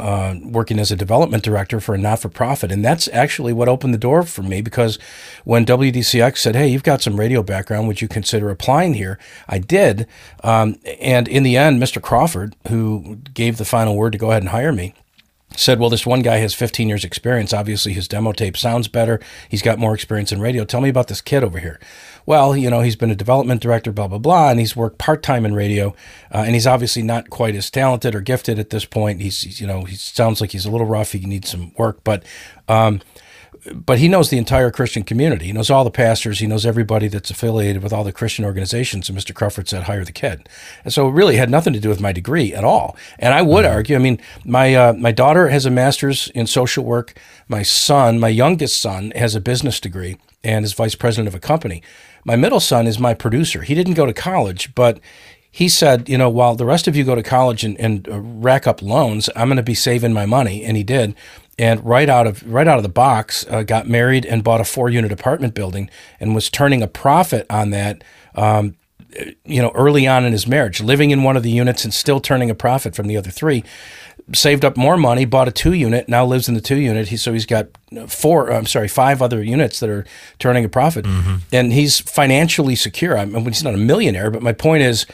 uh, working as a development director for a not for profit. And that's actually what opened the door for me because when WDCX said, Hey, you've got some radio background, would you consider applying here? I did. Um, and in the end, Mr. Crawford, who gave the final word to go ahead and hire me, said, Well, this one guy has 15 years' experience. Obviously, his demo tape sounds better. He's got more experience in radio. Tell me about this kid over here. Well, you know, he's been a development director, blah, blah, blah, and he's worked part time in radio. Uh, and he's obviously not quite as talented or gifted at this point. He's, he's, you know, he sounds like he's a little rough. He needs some work. But, um, but he knows the entire Christian community. He knows all the pastors. He knows everybody that's affiliated with all the Christian organizations. And Mr. Crawford said, hire the kid. And so it really had nothing to do with my degree at all. And I would mm-hmm. argue, I mean, my, uh, my daughter has a master's in social work. My son, my youngest son, has a business degree and is vice president of a company. My middle son is my producer. He didn't go to college, but he said, you know, while the rest of you go to college and, and uh, rack up loans, I'm going to be saving my money. And he did and right out of right out of the box uh, got married and bought a four unit apartment building and was turning a profit on that um, you know early on in his marriage living in one of the units and still turning a profit from the other three saved up more money bought a two unit now lives in the two unit. He, so he's got four i'm sorry five other units that are turning a profit. Mm-hmm. and he's financially secure. I mean, he's not a millionaire but my point is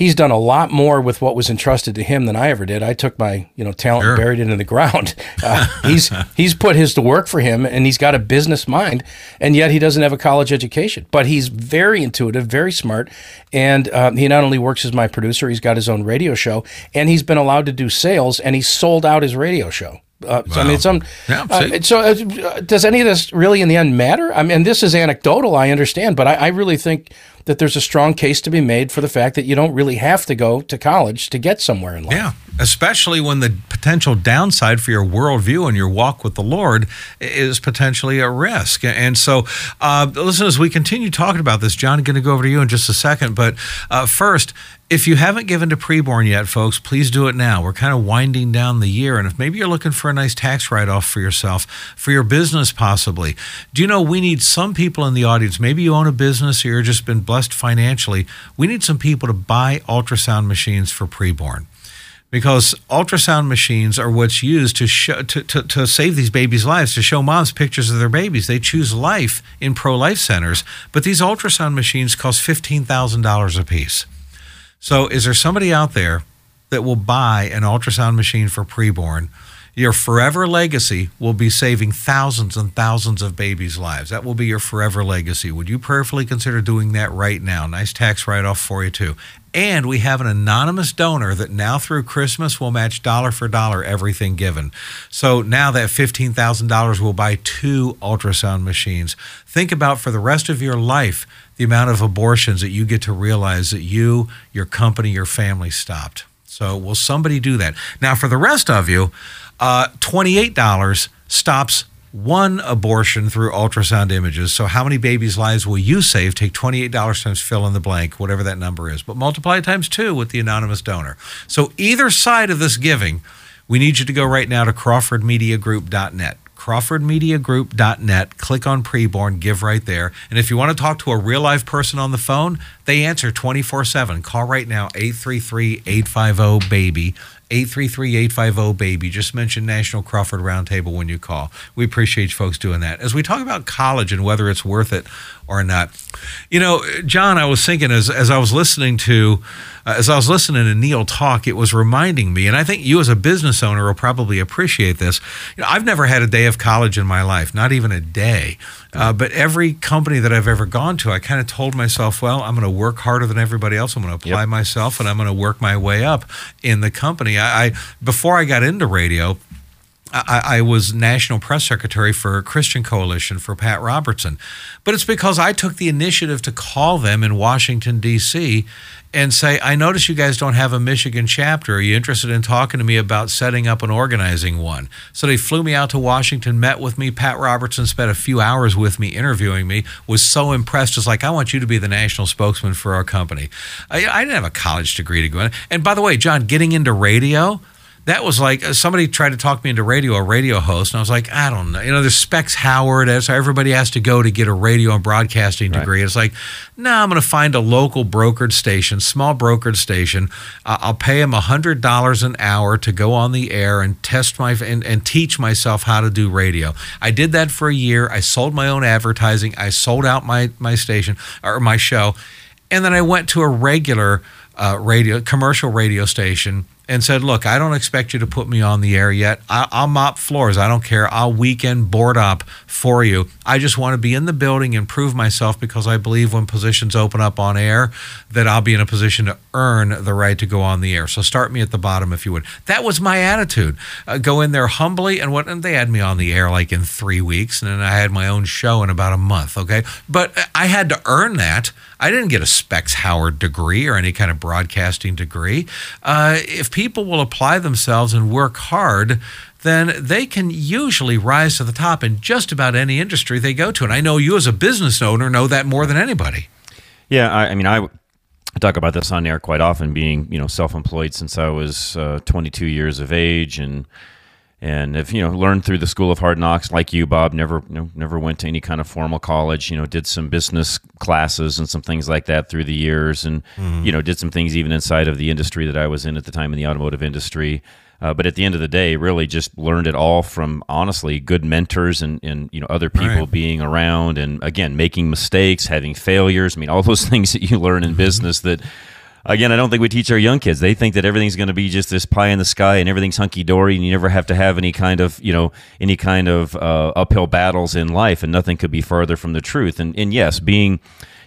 he's done a lot more with what was entrusted to him than I ever did. I took my you know talent sure. buried it in the ground. Uh, he's he's put his to work for him, and he's got a business mind, and yet he doesn't have a college education. But he's very intuitive, very smart, and um, he not only works as my producer, he's got his own radio show, and he's been allowed to do sales, and he sold out his radio show. Uh, wow. so, I mean, some. Yeah, uh, so, uh, does any of this really, in the end, matter? I mean, this is anecdotal, I understand, but I, I really think that there's a strong case to be made for the fact that you don't really have to go to college to get somewhere in life. Yeah, especially when the potential downside for your worldview and your walk with the Lord is potentially a risk. And so, uh, listen, as we continue talking about this, John, I'm going to go over to you in just a second. But uh, first, if you haven't given to preborn yet, folks, please do it now. We're kind of winding down the year. And if maybe you're looking for a nice tax write off for yourself, for your business possibly, do you know we need some people in the audience? Maybe you own a business or you've just been blessed financially. We need some people to buy ultrasound machines for preborn because ultrasound machines are what's used to, show, to, to, to, save these babies' lives, to show moms pictures of their babies. They choose life in pro life centers, but these ultrasound machines cost $15,000 a piece. So, is there somebody out there that will buy an ultrasound machine for preborn? Your forever legacy will be saving thousands and thousands of babies' lives. That will be your forever legacy. Would you prayerfully consider doing that right now? Nice tax write off for you, too. And we have an anonymous donor that now through Christmas will match dollar for dollar everything given. So now that $15,000 will buy two ultrasound machines. Think about for the rest of your life the amount of abortions that you get to realize that you, your company, your family stopped. So will somebody do that? Now, for the rest of you, uh, $28 stops one abortion through ultrasound images. So, how many babies' lives will you save? Take $28 times fill in the blank, whatever that number is, but multiply it times two with the anonymous donor. So, either side of this giving, we need you to go right now to CrawfordMediaGroup.net. CrawfordMediaGroup.net. Click on preborn, give right there. And if you want to talk to a real life person on the phone, they answer 24 7. Call right now, 833 850 BABY. 833-850-BABY. Just mention National Crawford Roundtable when you call. We appreciate you folks doing that. As we talk about college and whether it's worth it or not. You know, John, I was thinking as, as I was listening to uh, as I was listening to Neil talk, it was reminding me, and I think you as a business owner will probably appreciate this. You know, I've never had a day of college in my life, not even a day. Uh, but every company that I've ever gone to, I kind of told myself, well, I'm going to work harder than everybody else. I'm going to apply yep. myself, and I'm going to work my way up in the company. I, I before I got into radio, I, I, was national press secretary for Christian Coalition for Pat Robertson. But it's because I took the initiative to call them in Washington, D.C. and say, I notice you guys don't have a Michigan chapter. Are you interested in talking to me about setting up and organizing one? So they flew me out to Washington, met with me. Pat Robertson spent a few hours with me interviewing me, was so impressed. Was like, I want you to be the national spokesman for our company. I, I didn't have a college degree to go in. And by the way, John, getting into radio, that was like uh, somebody tried to talk me into radio, a radio host, and I was like, I don't know. You know, there's Specs Howard, so everybody has to go to get a radio and broadcasting degree. Right. It's like, no, nah, I'm going to find a local brokered station, small brokered station. Uh, I'll pay them hundred dollars an hour to go on the air and test my and, and teach myself how to do radio. I did that for a year. I sold my own advertising. I sold out my my station or my show, and then I went to a regular uh, radio commercial radio station and said, Look, I don't expect you to put me on the air yet. I, will mop floors. I don't care. I'll weekend board up for you. I just want to be in the building and prove myself because I believe when positions open up on air, that I'll be in a position to earn the right to go on the air. So start me at the bottom if you would. That was my attitude. Uh, go in there humbly, and what and they had me on the air like in three weeks, and then I had my own show in about a month. Okay, but I had to earn that. I didn't get a Specs Howard degree or any kind of broadcasting degree. Uh, if people will apply themselves and work hard, then they can usually rise to the top in just about any industry they go to. And I know you, as a business owner, know that more than anybody. Yeah, I, I mean, I talk about this on air quite often, being you know self-employed since I was uh, 22 years of age, and and if you know learned through the school of hard knocks like you bob never you know, never went to any kind of formal college you know did some business classes and some things like that through the years and mm-hmm. you know did some things even inside of the industry that i was in at the time in the automotive industry uh, but at the end of the day really just learned it all from honestly good mentors and, and you know other people right. being around and again making mistakes having failures i mean all those things that you learn in mm-hmm. business that again, I don't think we teach our young kids. They think that everything's going to be just this pie in the sky and everything's hunky dory, and you never have to have any kind of you know any kind of uh, uphill battles in life, and nothing could be farther from the truth. And and yes, being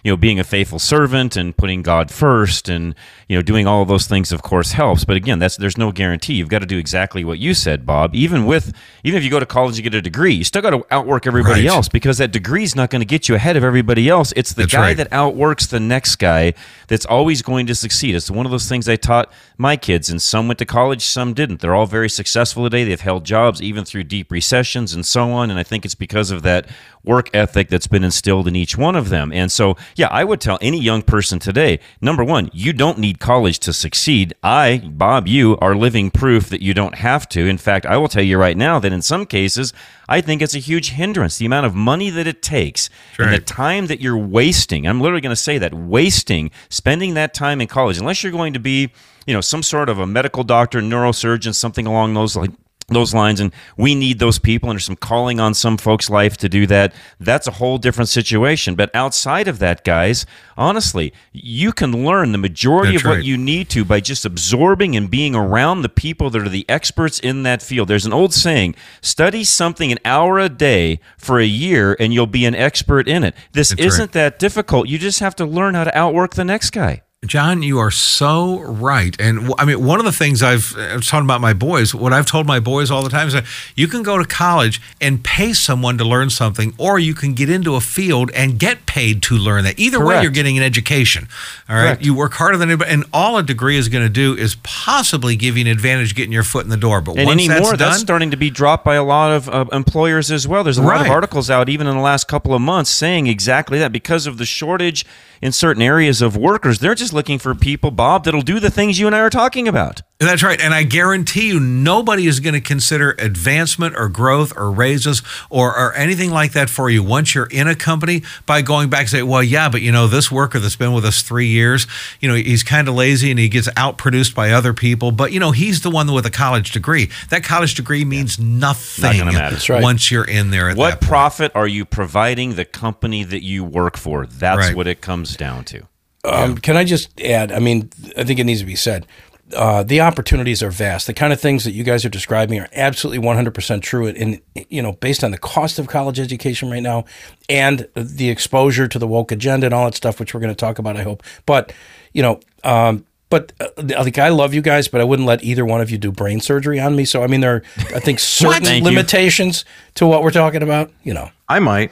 you know being a faithful servant and putting God first and you know doing all of those things of course helps. But again that's there's no guarantee. You've got to do exactly what you said Bob. Even with even if you go to college and get a degree you still got to outwork everybody right. else because that degree is not going to get you ahead of everybody else. It's the that's guy right. that outworks the next guy that's always going to succeed. It's one of those things I taught my kids and some went to college some didn't. They're all very successful today. They've held jobs even through deep recessions and so on and I think it's because of that work ethic that's been instilled in each one of them and so yeah, I would tell any young person today number one, you don't need college to succeed. I, Bob, you are living proof that you don't have to. In fact, I will tell you right now that in some cases, I think it's a huge hindrance. The amount of money that it takes and the time that you're wasting. I'm literally going to say that wasting, spending that time in college, unless you're going to be, you know, some sort of a medical doctor, neurosurgeon, something along those like those lines and we need those people and there's some calling on some folks life to do that that's a whole different situation. But outside of that guys honestly you can learn the majority That's of what you need to by just absorbing and being around the people that are the experts in that field. There's an old saying study something an hour a day for a year and you'll be an expert in it. This That's isn't that difficult. You just have to learn how to outwork the next guy John, you are so right. And I mean, one of the things I've I was talking about my boys, what I've told my boys all the time is that you can go to college and pay someone to learn something, or you can get into a field and get paid to learn that. Either way, you're getting an education. All right. Correct. You work harder than anybody. And all a degree is going to do is possibly give you an advantage getting your foot in the door. But And once anymore, that's that's, starting to be dropped by a lot of uh, employers as well. There's a lot of articles out, even in the last couple of months, saying exactly that because of the shortage in certain areas of workers. They're just looking for people, Bob, that'll do the things you and I are talking about. That's right. And I guarantee you, nobody is going to consider advancement or growth or raises or, or anything like that for you once you're in a company by going back and say, well, yeah, but you know, this worker that's been with us three years, you know, he's kind of lazy and he gets outproduced by other people. But, you know, he's the one with a college degree. That college degree means nothing gonna matter. That's right. once you're in there at What that point. profit are you providing the company that you work for? That's Right. what it comes down to. Um, can I just add? I mean, I think it needs to be said. Uh, the opportunities are vast. The kind of things that you guys are describing are absolutely 100% true. And, you know, based on the cost of college education right now and the exposure to the woke agenda and all that stuff, which we're going to talk about, I hope. But, you know, um, but uh, like I love you guys, but I wouldn't let either one of you do brain surgery on me. So I mean, there are I think certain Thank you. limitations to what we're talking about. You know, I might,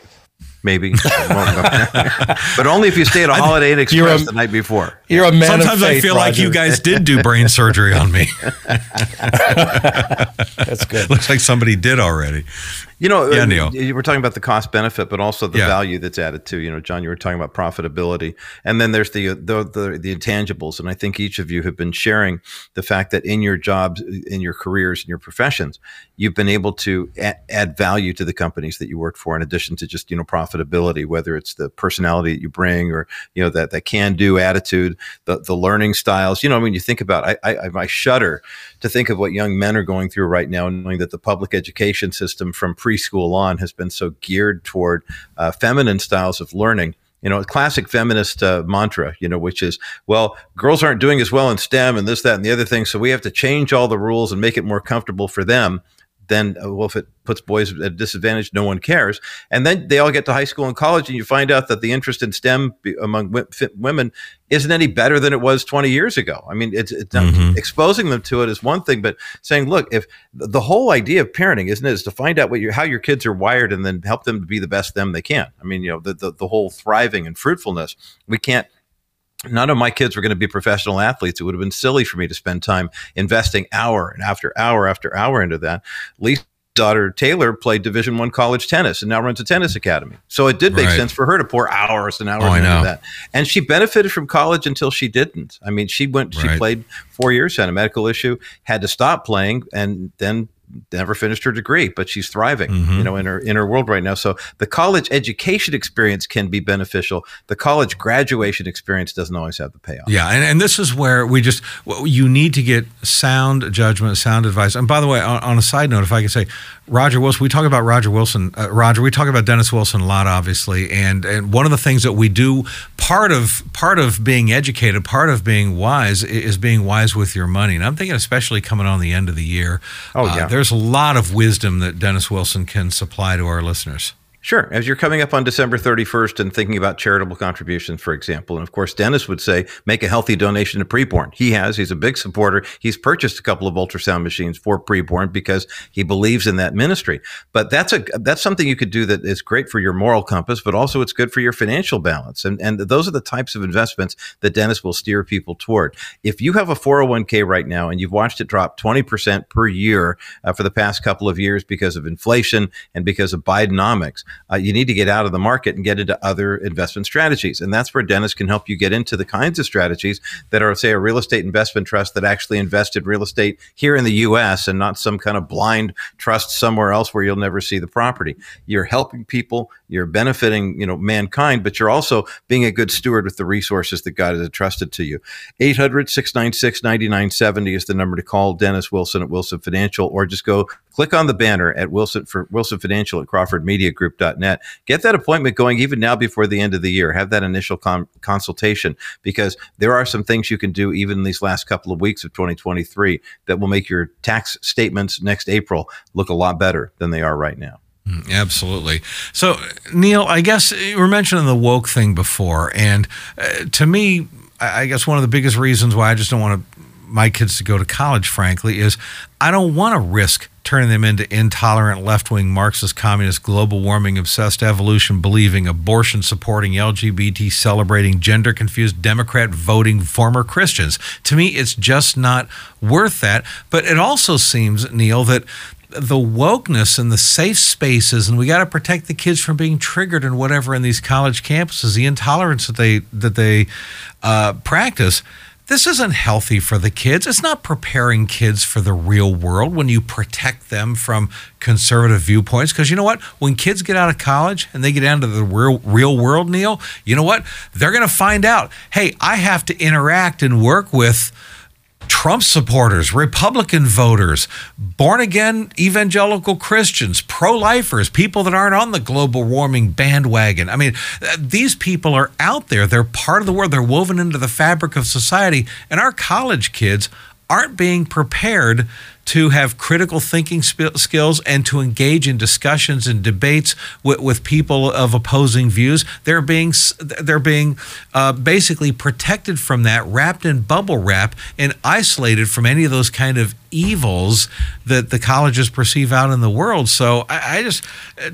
maybe, but only if you stay at a Holiday Inn You're Express a- the night before. you're a man Sometimes of faith, I feel like you guys did do brain surgery on me. That's good. Looks like somebody did already. You know, Yeah, Neil. you were talking about the cost benefit, but also the Yeah. value that's added to. You know, John, you were talking about profitability, and then there's the, the the the intangibles. And I think each of you have been sharing the fact that in your jobs, in your careers, in your professions, you've been able to add, value to the companies that you work for, in addition to just you know profitability. Whether it's the personality that you bring, or you know that that can do attitude, the the learning styles. You know, when you think about, I I, I shudder to think of what young men are going through right now, knowing that the public education system from preschool on has been so geared toward uh, feminine styles of learning. You know, a classic feminist uh, mantra, you know, which is, well, girls aren't doing as well in STEM and this, that, and the other thing. So we have to change all the rules and make it more comfortable for them. Then, uh, well, if it puts boys at a disadvantage, no one cares. And then they all get to high school and college, and you find out that the interest in STEM among women isn't any better than it was 20 years ago. I mean, it's, it's Mhm. exposing them to it is one thing, but saying, look, if the the whole idea of parenting, isn't it, is to find out what your how your kids are wired and then help them to be the best them they can. I mean, you know, the the, the whole thriving and fruitfulness. We can't. None of my kids were going to be professional athletes. It would have been silly for me to spend time investing hour and after hour after hour into that. Lisa's daughter Taylor played Division One college tennis and now runs a tennis academy. So it did make Right. sense for her to pour hours and hours Oh, into that. And she benefited from college until she didn't. I mean, she went, she played four years, had a medical issue, had to stop playing, and then never finished her degree. But she's thriving, Mhm. you know, in her in her world right now. So the college education experience can be beneficial. The college graduation experience doesn't always have the payoff. Yeah, and, and this is where we just you need to get sound judgment, sound advice. And by the way, on, on a side note, if I could say, Roger Wilson, we talk about Roger Wilson, uh, Roger, we talk about Dennis Wilson a lot, obviously, and and one of the things that we do, part of part of being educated, part of being wise, is being wise with your money. And I'm thinking, especially coming on the end of the year, Oh, uh, yeah. there's a lot of wisdom that Dennis Wilson can supply to our listeners. Sure. As you're coming up on December 31st and thinking about charitable contributions, for example, and of course, Dennis would say, make a healthy donation to preborn. He has. He's a big supporter. He's purchased a couple of ultrasound machines for preborn because he believes in that ministry. But that's a that's something you could do that is great for your moral compass, but also it's good for your financial balance. And and those are the types of investments that Dennis will steer people toward. If you have a 401k right now and you've watched it drop 20% per year uh, for the past couple of years because of inflation and because of Bidenomics, uh, you need to get out of the market and get into other investment strategies. And that's where Dennis can help you get into the kinds of strategies that are, say, a real estate investment trust that actually invested real estate here in the U.S. and not some kind of blind trust somewhere else where you'll never see the property. You're helping people, you're benefiting, you know, mankind, but you're also being a good steward with the resources that God has entrusted to you. 800 696 9970 is the number to call Dennis Wilson at Wilson Financial, or just go click on the banner at Wilson for Wilson Financial at CrawfordMediaGroup.net. Get that appointment going even now before the end of the year. Have that initial consultation because there are some things you can do even in these last couple of weeks of 2023 that will make your tax statements next April look a lot better than they are right now. Mm, absolutely. So, Neil, I guess you were mentioning the woke thing before, and uh, to me, I guess one of the biggest reasons why I just don't want to my kids to go to college, frankly, is I don't want to risk turning them into intolerant left wing Marxist, communist, global warming obsessed, evolution believing, abortion supporting, LGBT celebrating, gender confused, Democrat voting former Christians. To me, it's just not worth that. But it also seems, Neil, that the wokeness and the safe spaces, and we got to protect the kids from being triggered and whatever in these college campuses, the intolerance that they that they uh, practice this isn't healthy for the kids. It's not preparing kids for the real world when you protect them from conservative viewpoints. Because you know what? When kids get out of college and they get into the real, real world, Neil, you know what? They're going to find out hey, I have to interact and work with Trump supporters, Republican voters, born again evangelical Christians, pro lifers, people that aren't on the global warming bandwagon. I mean, uh, these people are out there. They're part of the world. They're woven into the fabric of society. And our college kids aren't being prepared to have critical thinking skills and to engage in discussions and debates with, with people of opposing views. They're being they're being uh, basically protected from that, wrapped in bubble wrap, and isolated from any of those kind of evils that the colleges perceive out in the world. So I, I, just,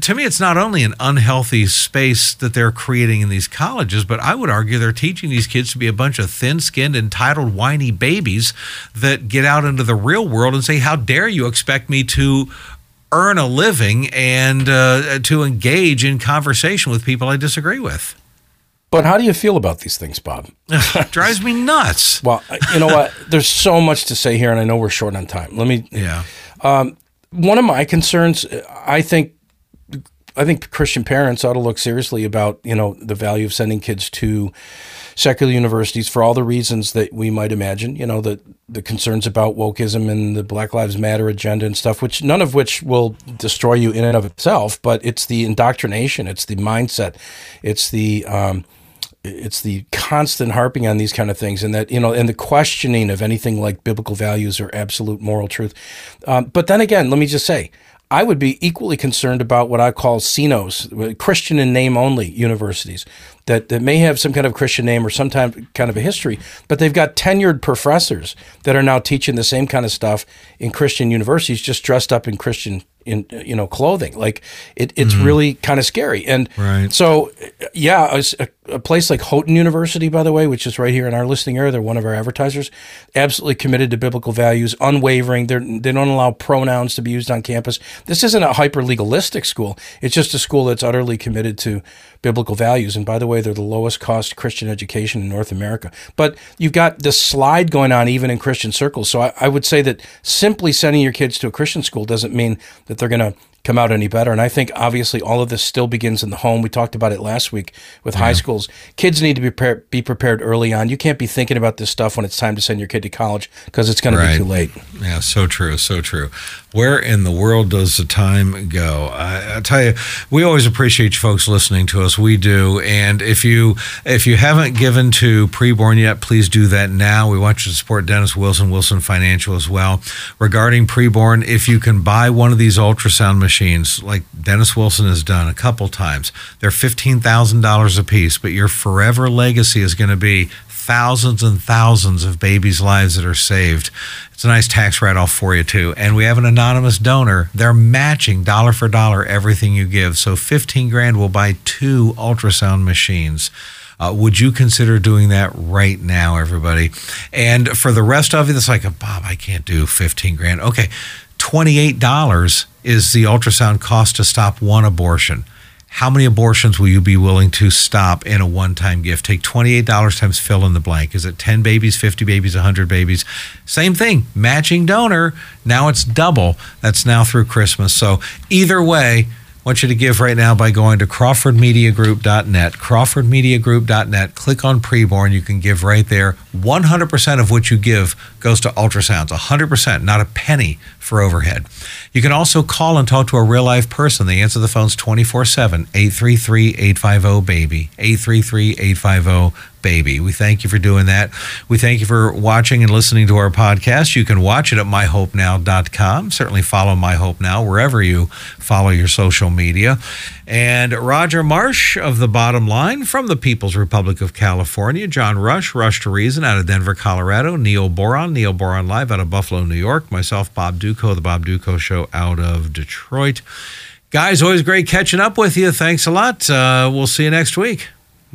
to me, it's not only an unhealthy space that they're creating in these colleges, but I would argue they're teaching these kids to be a bunch of thin skinned, entitled, whiny babies that get out into the real world and say, How dare you expect me to earn a living and uh, to engage in conversation with people I disagree with? But how do you feel about these things, Bob? Drives me nuts. Well, you know what? There's so much to say here, and I know we're short on time. Let me. Yeah. Um, one of my concerns, I think, I think Christian parents ought to look seriously about you know the value of sending kids to secular universities for all the reasons that we might imagine. You know the the concerns about wokeism and the Black Lives Matter agenda and stuff, which none of which will destroy you in and of itself, but it's the indoctrination, it's the mindset, it's the um, it's the constant harping on these kind of things and that you know and the questioning of anything like biblical values or absolute moral truth um, but then again let me just say I would be equally concerned about what I call CINOs, Christian in name only universities, that, that may have some kind of Christian name or some kind of a history, but they've got tenured professors that are now teaching the same kind of stuff in Christian universities, just dressed up in Christian in you know clothing. Like it, it's mm-hmm. really kind of scary. And right. so, yeah, a, a, place like Houghton University, by the way, which is right here in our listing area, they're one of our advertisers. Absolutely committed to biblical values, unwavering. They're, they don't allow pronouns to be used on campus. This isn't a hyper legalistic school. It's just a school that's utterly committed to biblical values. And by the way, they're the lowest cost Christian education in North America. But you've got this slide going on even in Christian circles. So I, I would say that simply sending your kids to a Christian school doesn't mean that they're going to come out any better. And I think obviously all of this still begins in the home. We talked about it last week with yeah. high schools. Kids need to be prepared, be prepared early on. You can't be thinking about this stuff when it's time to send your kid to college because it's going right. to be too late. Yeah, so true, so true. Where in the world does the time go? I, I tell you, we always appreciate you folks listening to us. We do, and if you if you haven't given to preborn yet, please do that now. We want you to support Dennis Wilson, Wilson Financial as well. Regarding preborn, if you can buy one of these ultrasound machines, like Dennis Wilson has done a couple times, they're fifteen thousand dollars a piece, but your forever legacy is going to be thousands and thousands of babies' lives that are saved. It's a nice tax write off for you, too. And we have an anonymous donor. They're matching dollar for dollar everything you give. So 15 grand will buy two ultrasound machines. Uh, would you consider doing that right now, everybody? And for the rest of you, that's like, Bob, I can't do 15 grand. Okay, $28 is the ultrasound cost to stop one abortion. how many abortions will you be willing to stop in a one time gift? Take $28 times fill in the blank. Is it 10 babies, 50 babies, 100 babies? Same thing, matching donor. Now it's double. That's now through Christmas. So either way, want you to give right now by going to crawfordmediagroup.net, crawfordmediagroup.net. Click on preborn. You can give right there. 100% of what you give goes to ultrasounds, 100%, not a penny for overhead. You can also call and talk to a real life person. They answer the phones 24 7, 833 850 BABY, 833 850 baby. We thank you for doing that. We thank you for watching and listening to our podcast. You can watch it at myhopenow.com. Certainly follow My Hope Now wherever you follow your social media. And Roger Marsh of The Bottom Line from the People's Republic of California, John Rush, Rush to Reason out of Denver, Colorado, Neil Boron, Neil Boron Live out of Buffalo, New York, myself, Bob Dutko, The Bob Dutko Show out of Detroit. Guys, always great catching up with you. Thanks a lot. Uh, we'll see you next week.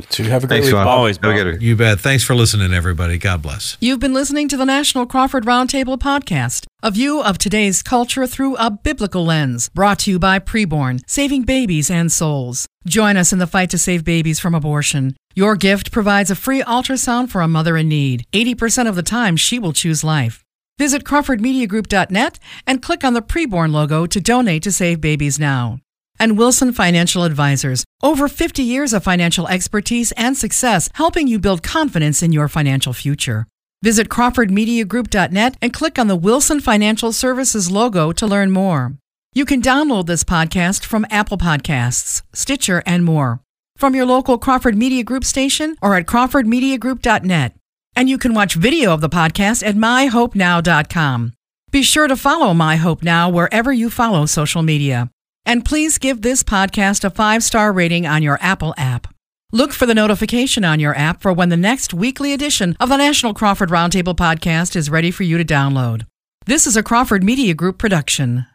To have a great Thanks, week. Ron. Always, Go Bob. get it. You bet. Thanks for listening, everybody. God bless. You've been listening to the National Crawford Roundtable podcast, a view of today's culture through a biblical lens, brought to you by Preborn, saving babies and souls. Join us in the fight to save babies from abortion. Your gift provides a free ultrasound for a mother in need. 80% of the time, she will choose life. Visit CrawfordMediaGroup.net and click on the Preborn logo to donate to Save Babies Now. And Wilson Financial Advisors, over 50 years of financial expertise and success helping you build confidence in your financial future. Visit CrawfordMediaGroup.net and click on the Wilson Financial Services logo to learn more. You can download this podcast from Apple Podcasts, Stitcher, and more, from your local Crawford Media Group station or at CrawfordMediaGroup.net. And you can watch video of the podcast at MyHopeNow.com. Be sure to follow My Hope Now wherever you follow social media. And please give this podcast a five star rating on your Apple app. Look for the notification on your app for when the next weekly edition of the National Crawford Roundtable podcast is ready for you to download. This is a Crawford Media Group production.